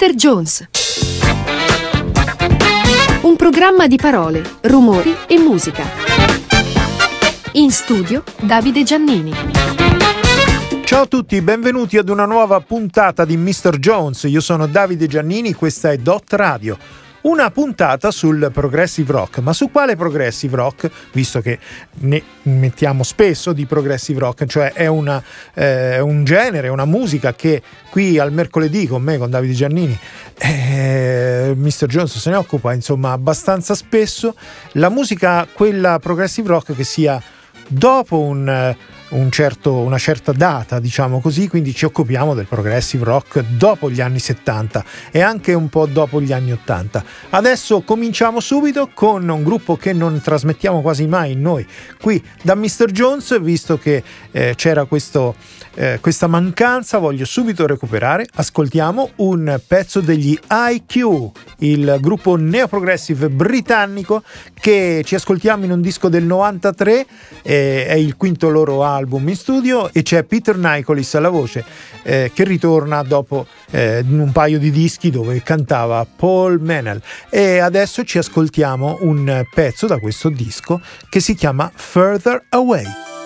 Mr. Jones. Un programma di parole, rumori e musica. In studio Davide Giannini. Ciao a tutti, benvenuti ad una nuova puntata di Mr. Jones. Io sono Davide Giannini, questa è Dot Radio una puntata sul progressive rock. Ma su quale progressive rock? Visto che ne mettiamo spesso di progressive rock, cioè è una, eh, un genere, una musica che qui al mercoledì con me, con Davide Giannini, eh, Mr. Jones se ne occupa insomma abbastanza spesso. La musica, quella progressive rock che sia dopo un un certo, una certa data, diciamo così, quindi ci occupiamo del progressive rock dopo gli anni 70 e anche un po' dopo gli anni 80. Adesso cominciamo subito con un gruppo che non trasmettiamo quasi mai noi qui da Mr. Jones, visto che eh, c'era questo, eh, questa mancanza, voglio subito recuperare. Ascoltiamo un pezzo degli IQ, il gruppo neoprogressive britannico che ci ascoltiamo in un disco del 93, eh, è il quinto loro album album in studio e c'è Peter Nicolis alla voce eh, che ritorna dopo eh, un paio di dischi dove cantava Paul Menel e adesso ci ascoltiamo un pezzo da questo disco che si chiama Further Away.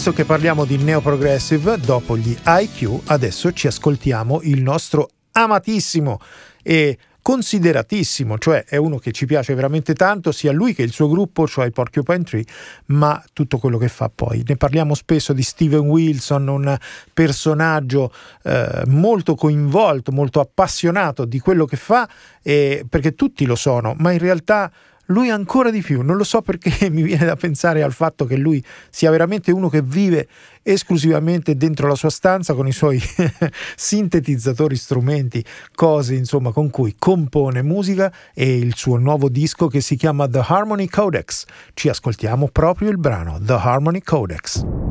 Visto che parliamo di neoprogressive, dopo gli IQ, adesso ci ascoltiamo il nostro amatissimo e consideratissimo, cioè è uno che ci piace veramente tanto, sia lui che il suo gruppo, cioè il Porcupine Tree, ma tutto quello che fa poi. Ne parliamo spesso di Steven Wilson, un personaggio eh, molto coinvolto, molto appassionato di quello che fa, eh, perché tutti lo sono, ma in realtà lui ancora di più. Non lo so perché mi viene da pensare al fatto che lui sia veramente uno che vive esclusivamente dentro la sua stanza con i suoi sintetizzatori, strumenti, cose insomma con cui compone musica e il suo nuovo disco che si chiama The Harmony Codex. Ci ascoltiamo proprio il brano The Harmony Codex.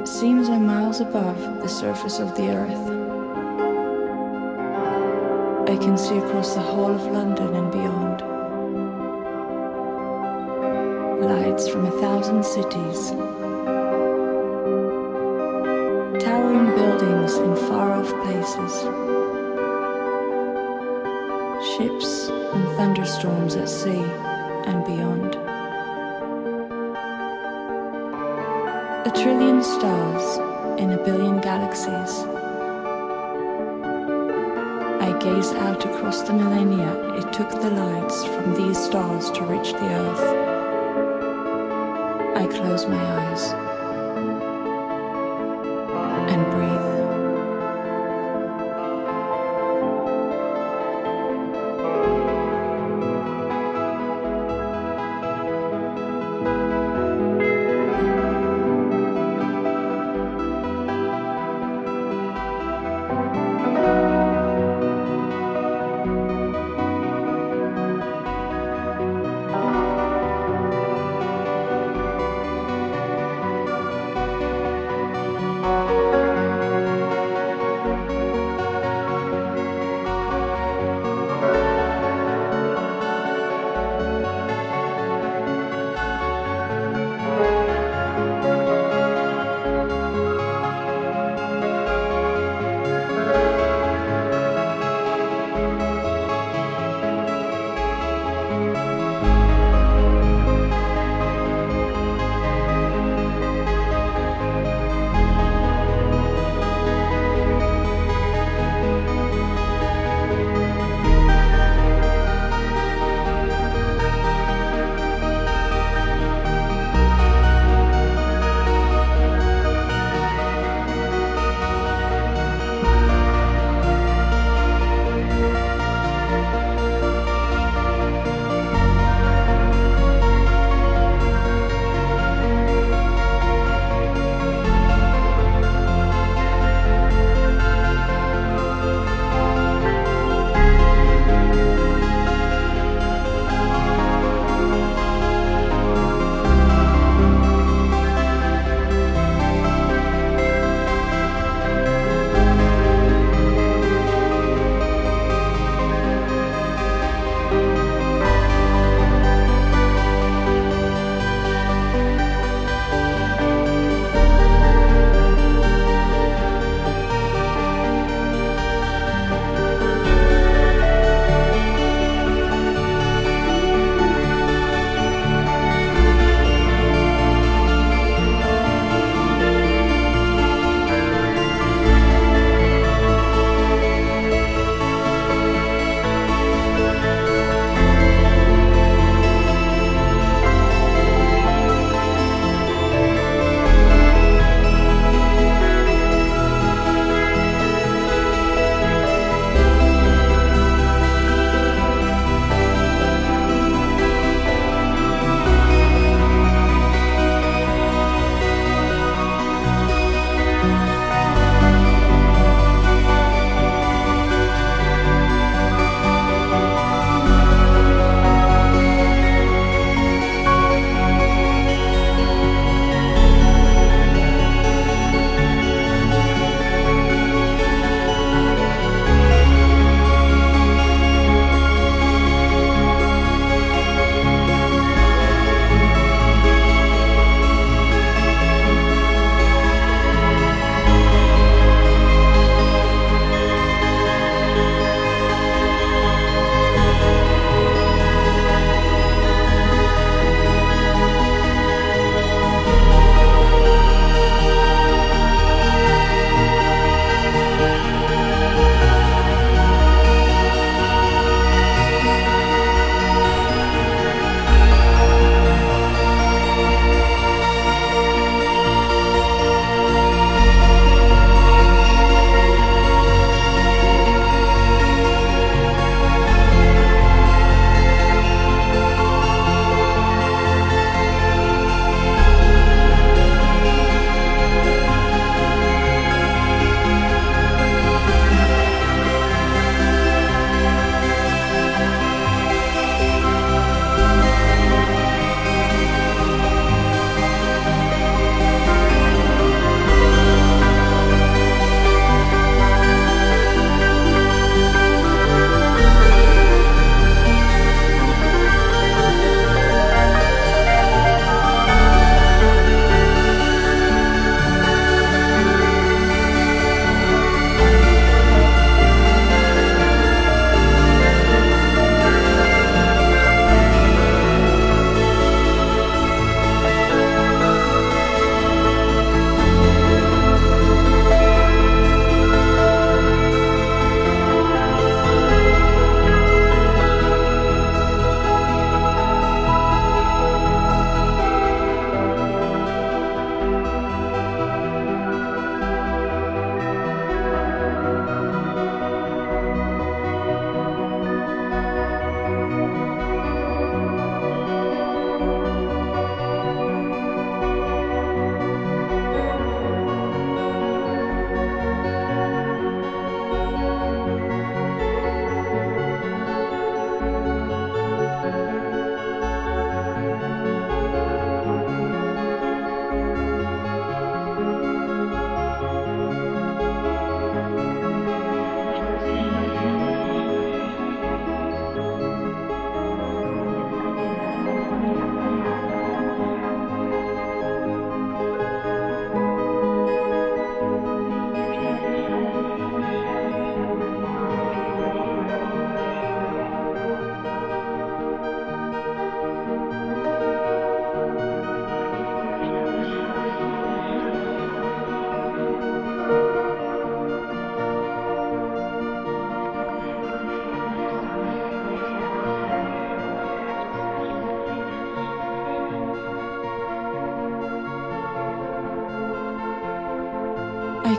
It seems I'm miles above the surface of the earth. I can see across the whole of London and beyond. Lights from a thousand cities. Towering buildings in far off places. Ships and thunderstorms at sea and beyond. A trillion stars in a billion galaxies. I gaze out across the millennia it took the lights from these stars to reach the earth. I close my eyes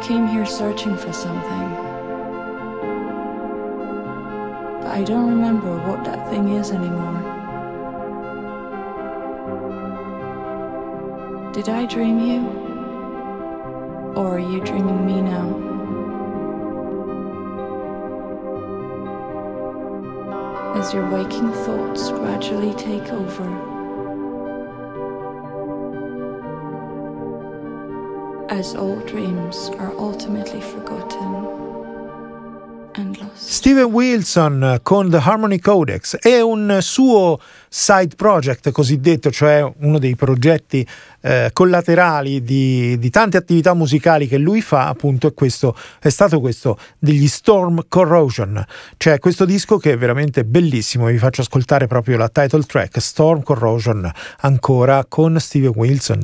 came here searching for something. But I don't remember what that thing is anymore. Did I dream you? Or are you dreaming me now? As your waking thoughts gradually take over. Steven Wilson con The Harmony Codex è un suo side project cosiddetto, cioè uno dei progetti eh, collaterali di, di, tante attività musicali che lui fa, appunto è, questo, è stato questo degli Storm Corrosion, cioè questo disco che è veramente bellissimo, vi faccio ascoltare proprio la title track Storm Corrosion ancora con Steven Wilson.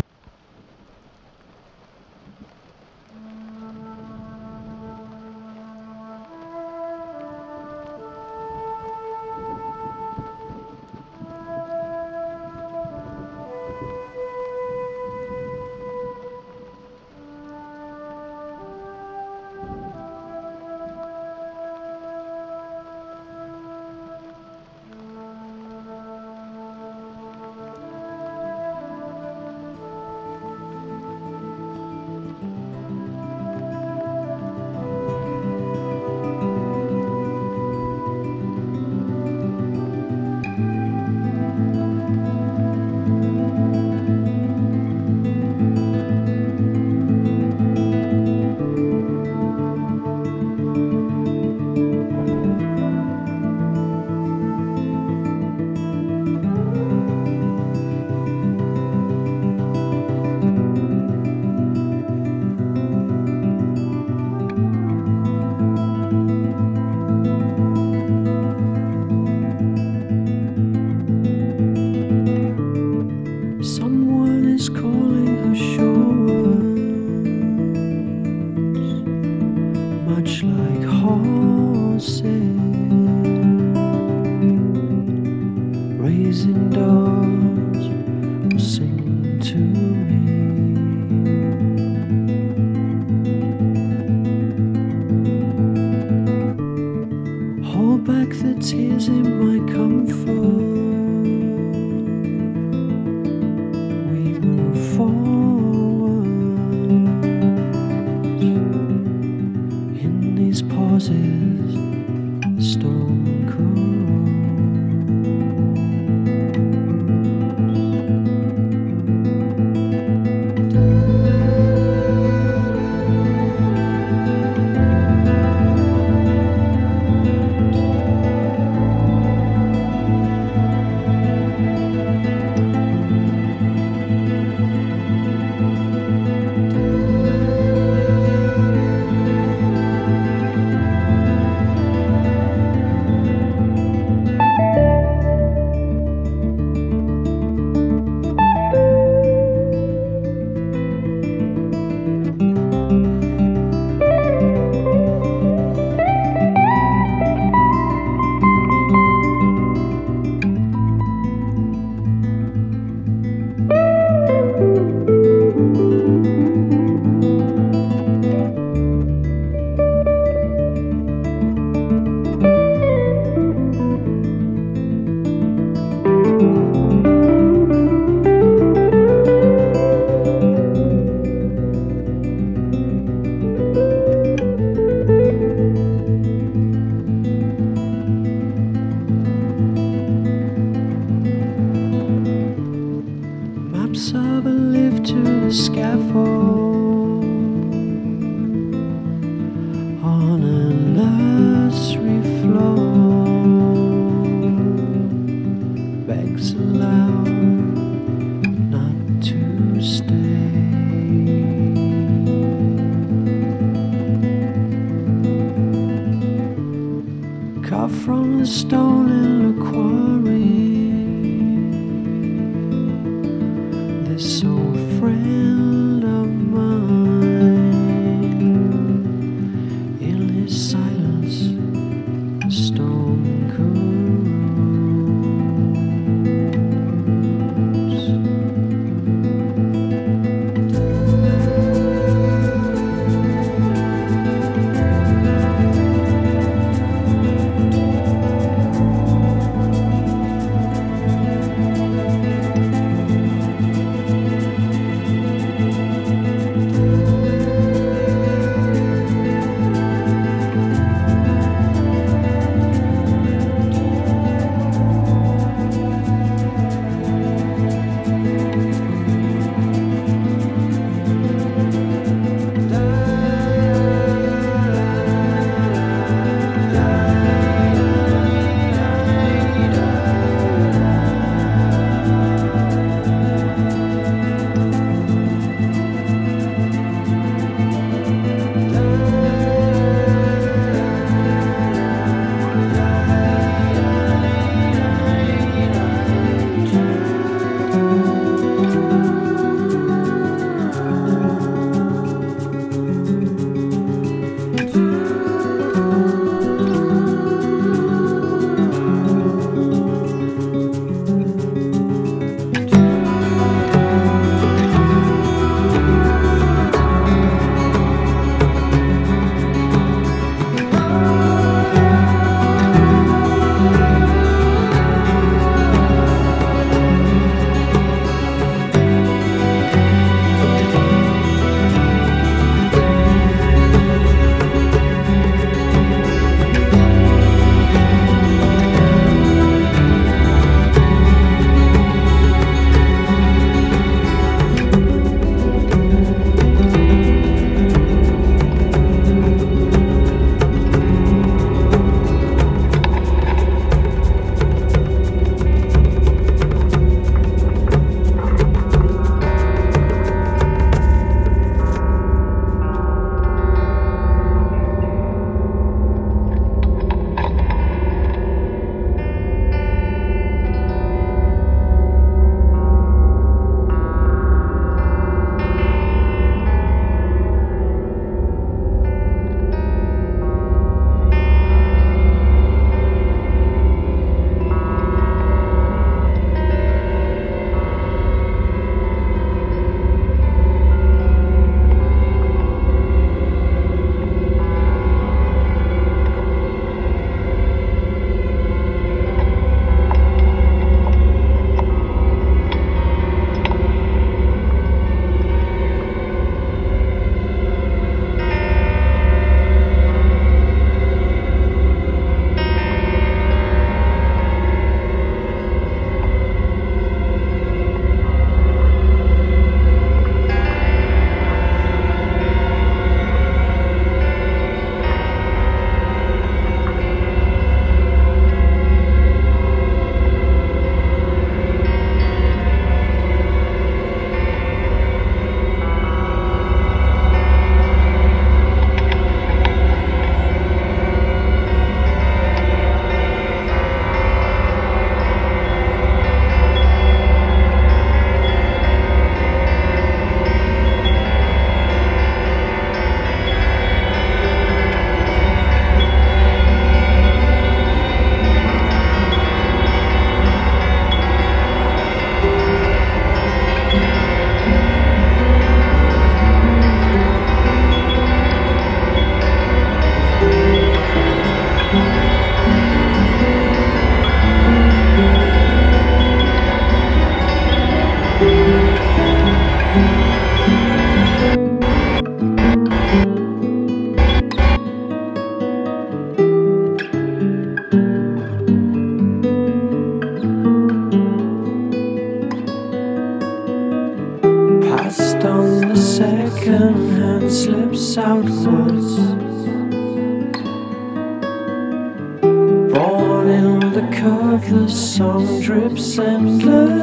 Born in the curve, the song drips endless.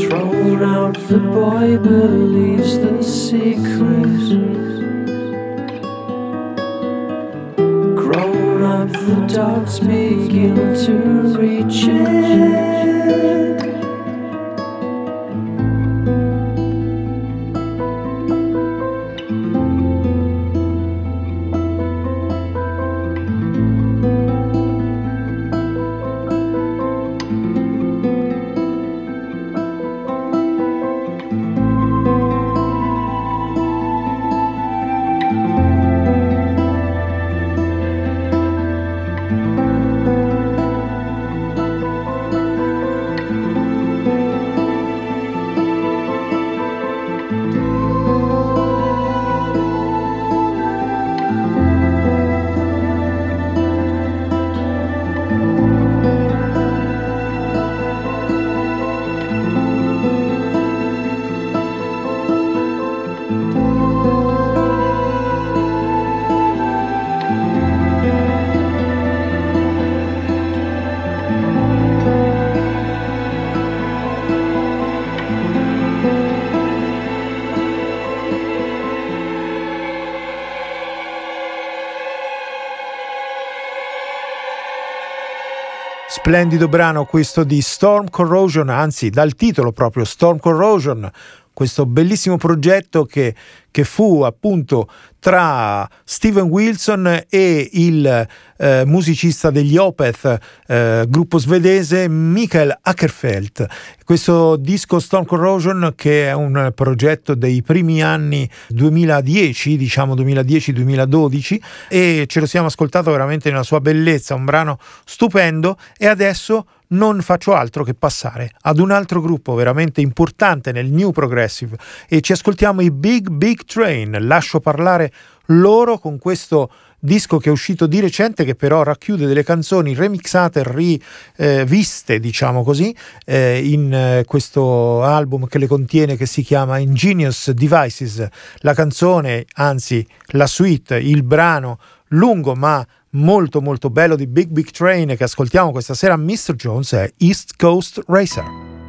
Thrown out, the boy believes the secret. Grown up, the dogs begin to reach it. Splendido brano questo di Storm Corrosion, anzi dal titolo proprio Storm Corrosion, questo bellissimo progetto che, che fu appunto tra Steven Wilson e il eh, musicista degli Opeth, eh, gruppo svedese Michael Ackerfeldt. Questo disco Stone Corrosion che è un progetto dei primi anni 2010, diciamo 2010-2012 e ce lo siamo ascoltato veramente nella sua bellezza, un brano stupendo e adesso non faccio altro che passare ad un altro gruppo veramente importante nel New Progressive e ci ascoltiamo i Big Big Train. Lascio parlare loro con questo disco che è uscito di recente che però racchiude delle canzoni remixate, riviste, eh, diciamo così, eh, in eh, questo album che le contiene che si chiama Ingenious Devices. La canzone, anzi la suite, il brano lungo ma molto molto bello di Big Big Train che ascoltiamo questa sera Mr. Jones è East Coast Racer.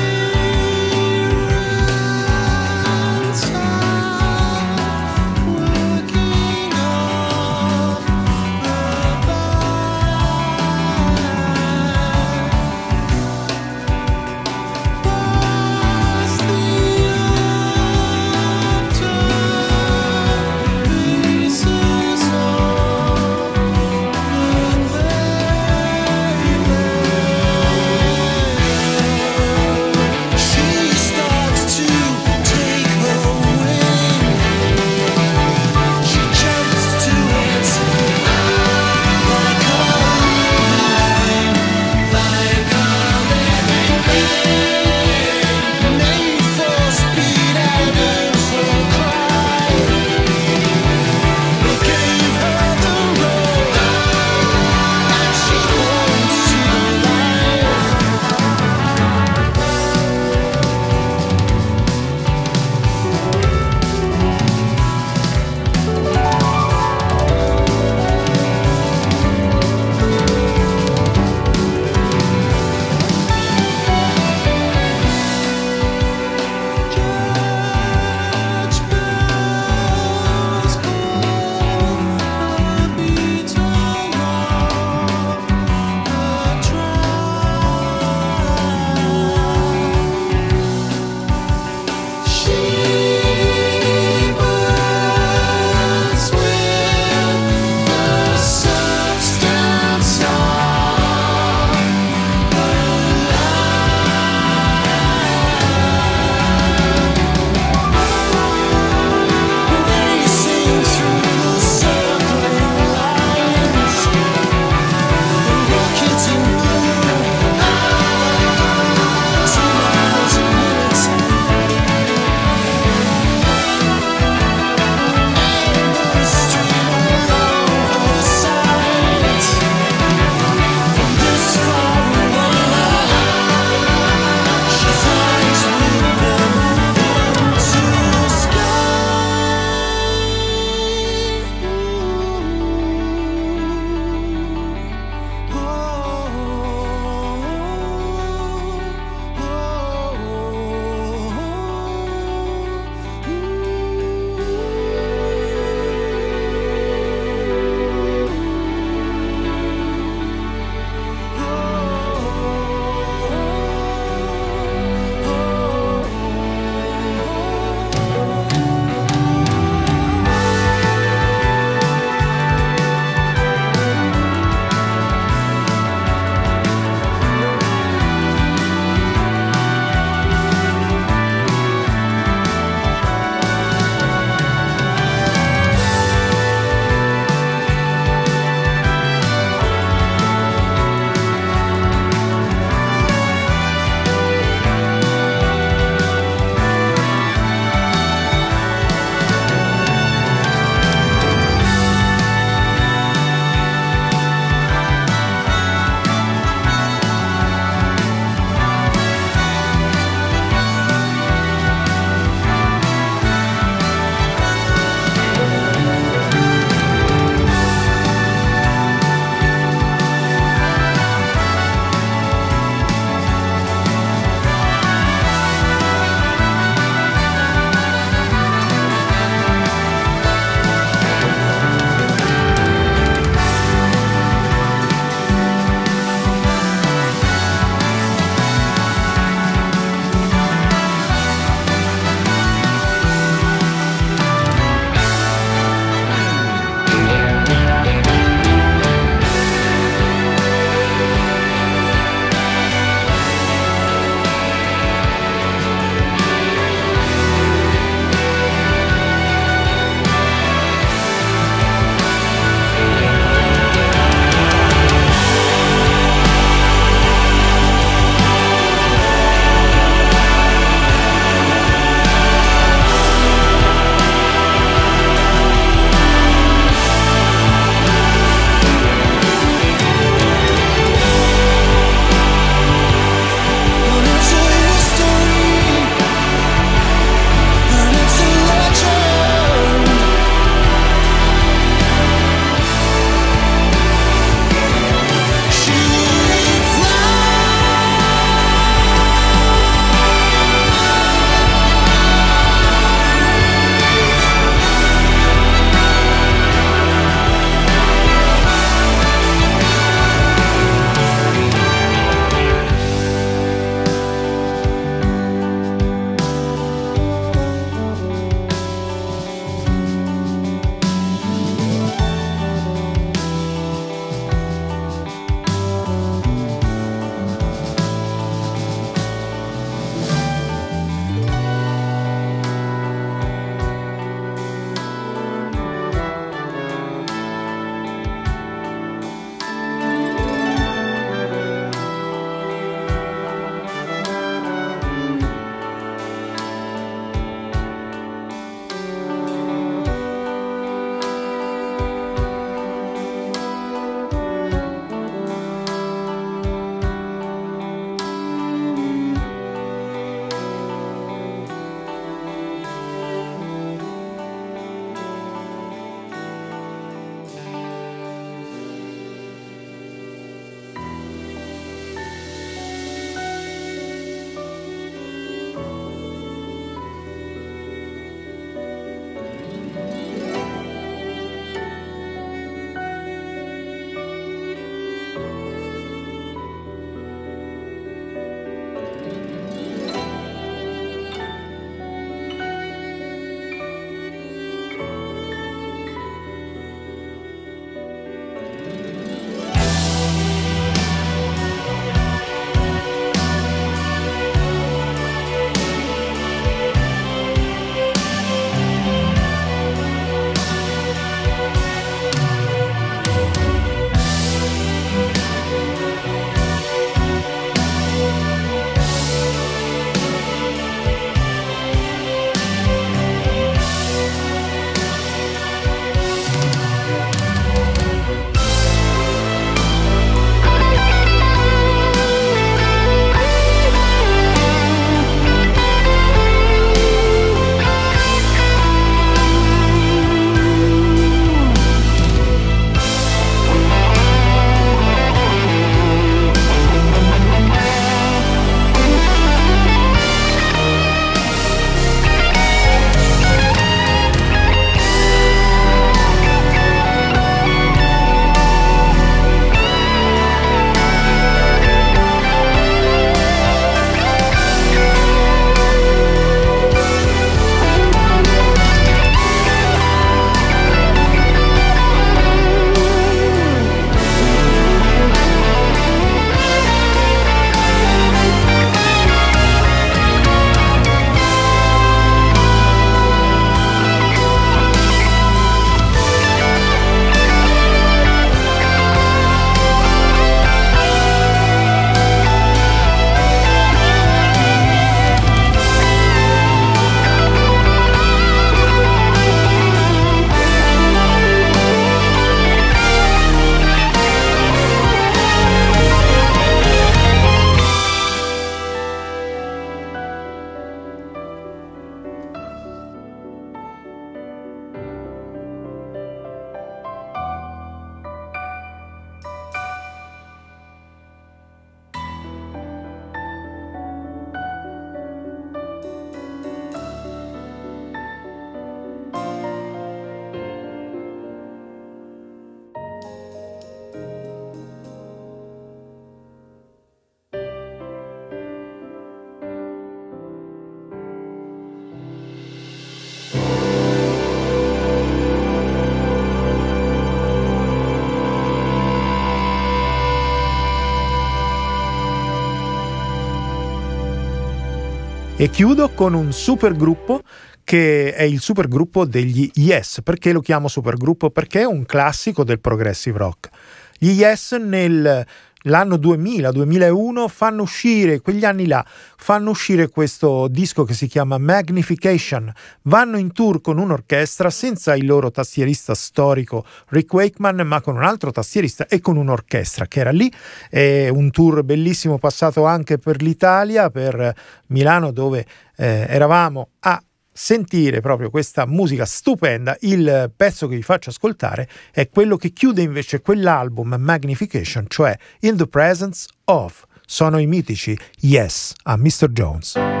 E chiudo con un supergruppo che è il supergruppo degli Yes. Perché lo chiamo supergruppo? Perché è un classico del progressive rock. Gli Yes nel l'anno 2000-2001 fanno uscire, quegli anni là, fanno uscire questo disco che si chiama Magnification. Vanno in tour con un'orchestra senza il loro tastierista storico Rick Wakeman, ma con un altro tastierista e con un'orchestra che era lì. È un tour bellissimo passato anche per l'Italia, per Milano, dove eh, eravamo a sentire proprio questa musica stupenda, il pezzo che vi faccio ascoltare è quello che chiude invece quell'album Magnification, cioè In the Presence of. Sono i mitici Yes a Mr. Jones.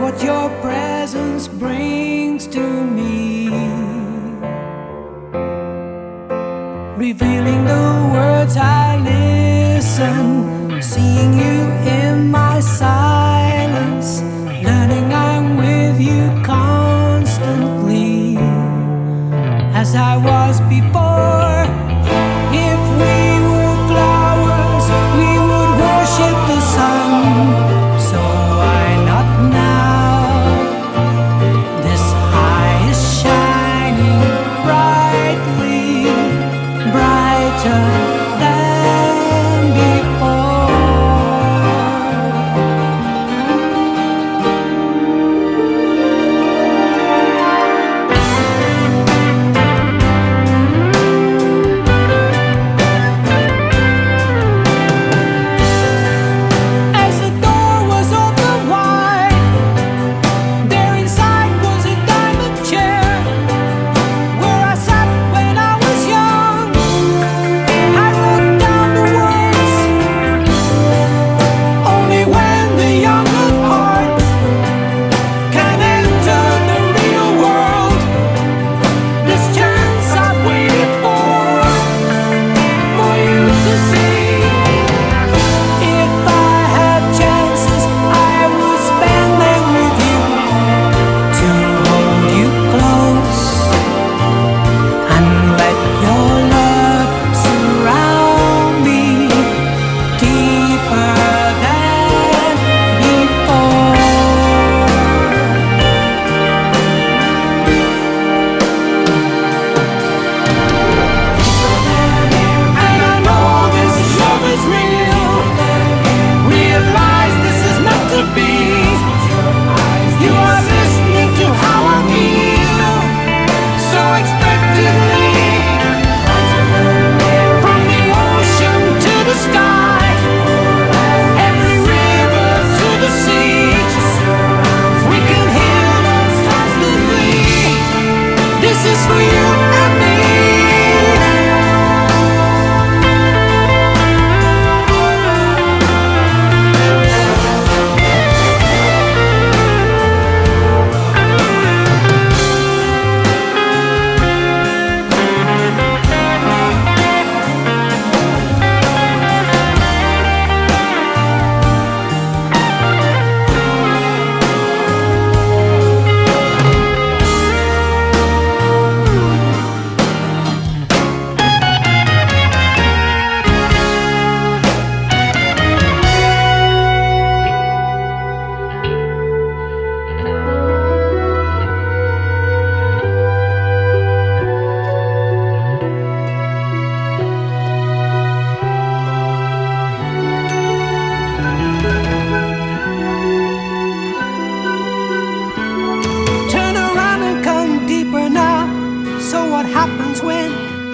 What your presence brings to me. Revealing the words I listen, seeing you in my silence, learning I'm with you constantly as I was before.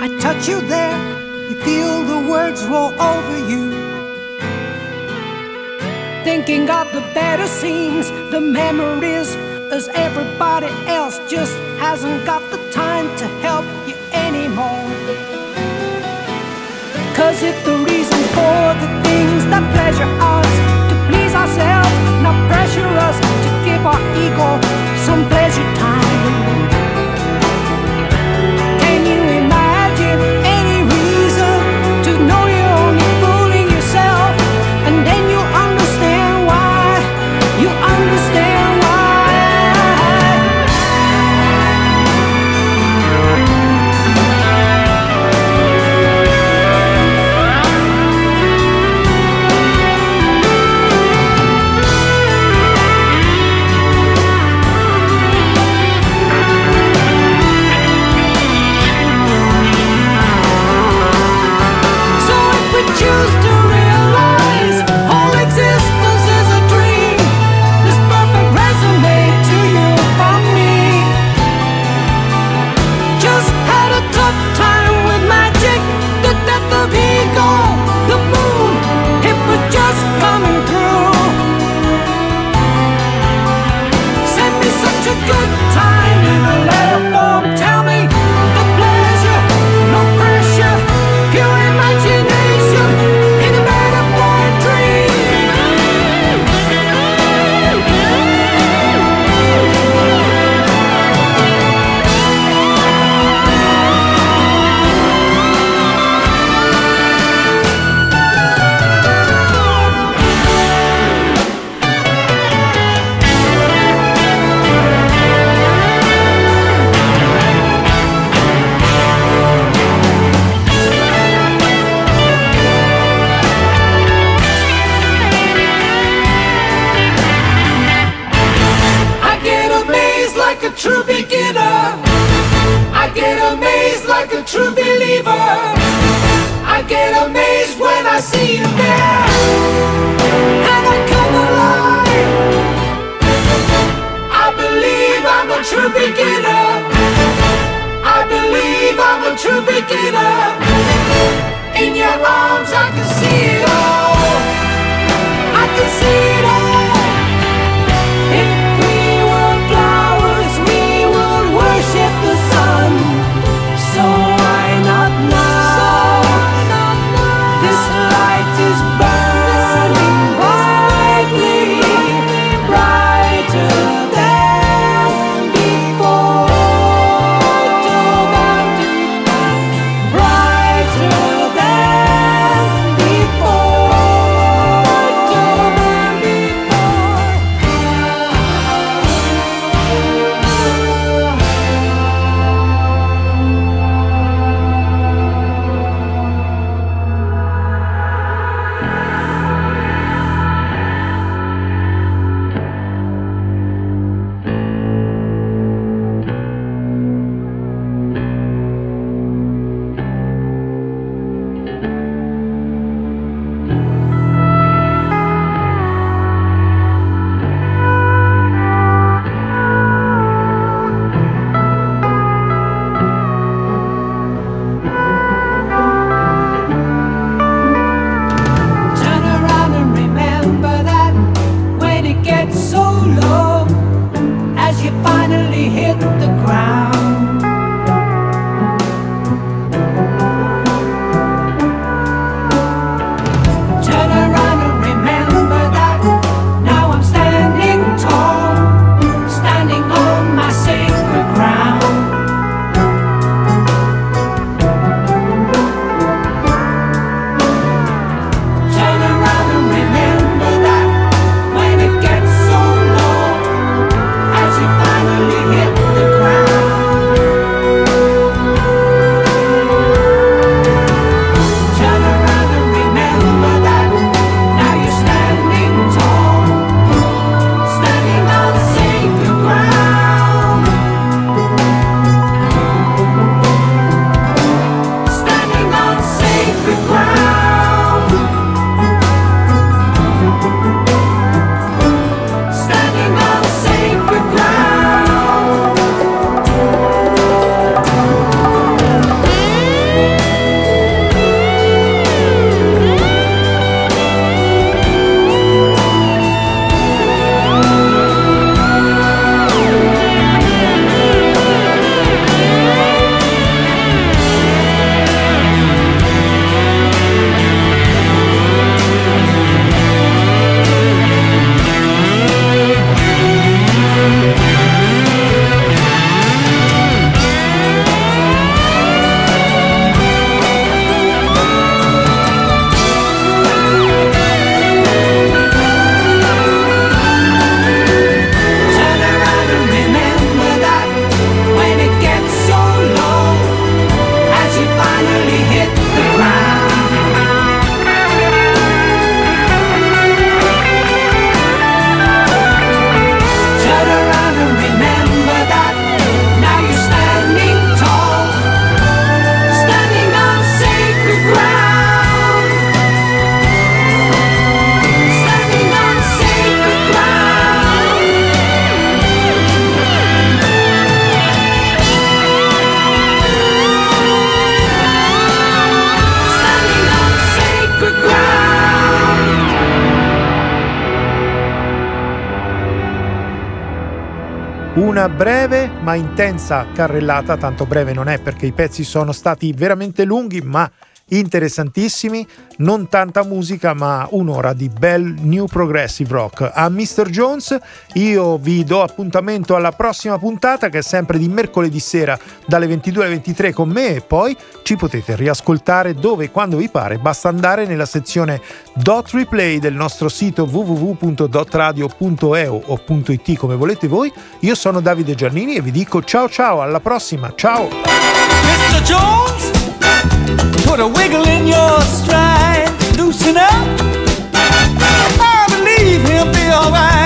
I touch you there, you feel the words roll over you. Thinking of the better scenes, the memories, as everybody else just hasn't got the time to help you anymore. Cause if the reason for the things that pleasure us, to please ourselves, not pressure us, to give our ego some pleasure time. Breve ma intensa carrellata, tanto breve non è perché i pezzi sono stati veramente lunghi ma interessantissimi, non tanta musica ma un'ora di bel new progressive rock. A Mr. Jones io vi do appuntamento alla prossima puntata che è sempre di mercoledì sera dalle 22 alle 23 con me e poi ci potete riascoltare dove e quando vi pare, basta andare nella sezione dot replay del nostro sito www.dotradio.eu o .it come volete voi. Io sono Davide Giannini e vi dico ciao ciao, alla prossima, ciao! Put a wiggle in your stride, loosen up. I believe he'll be alright.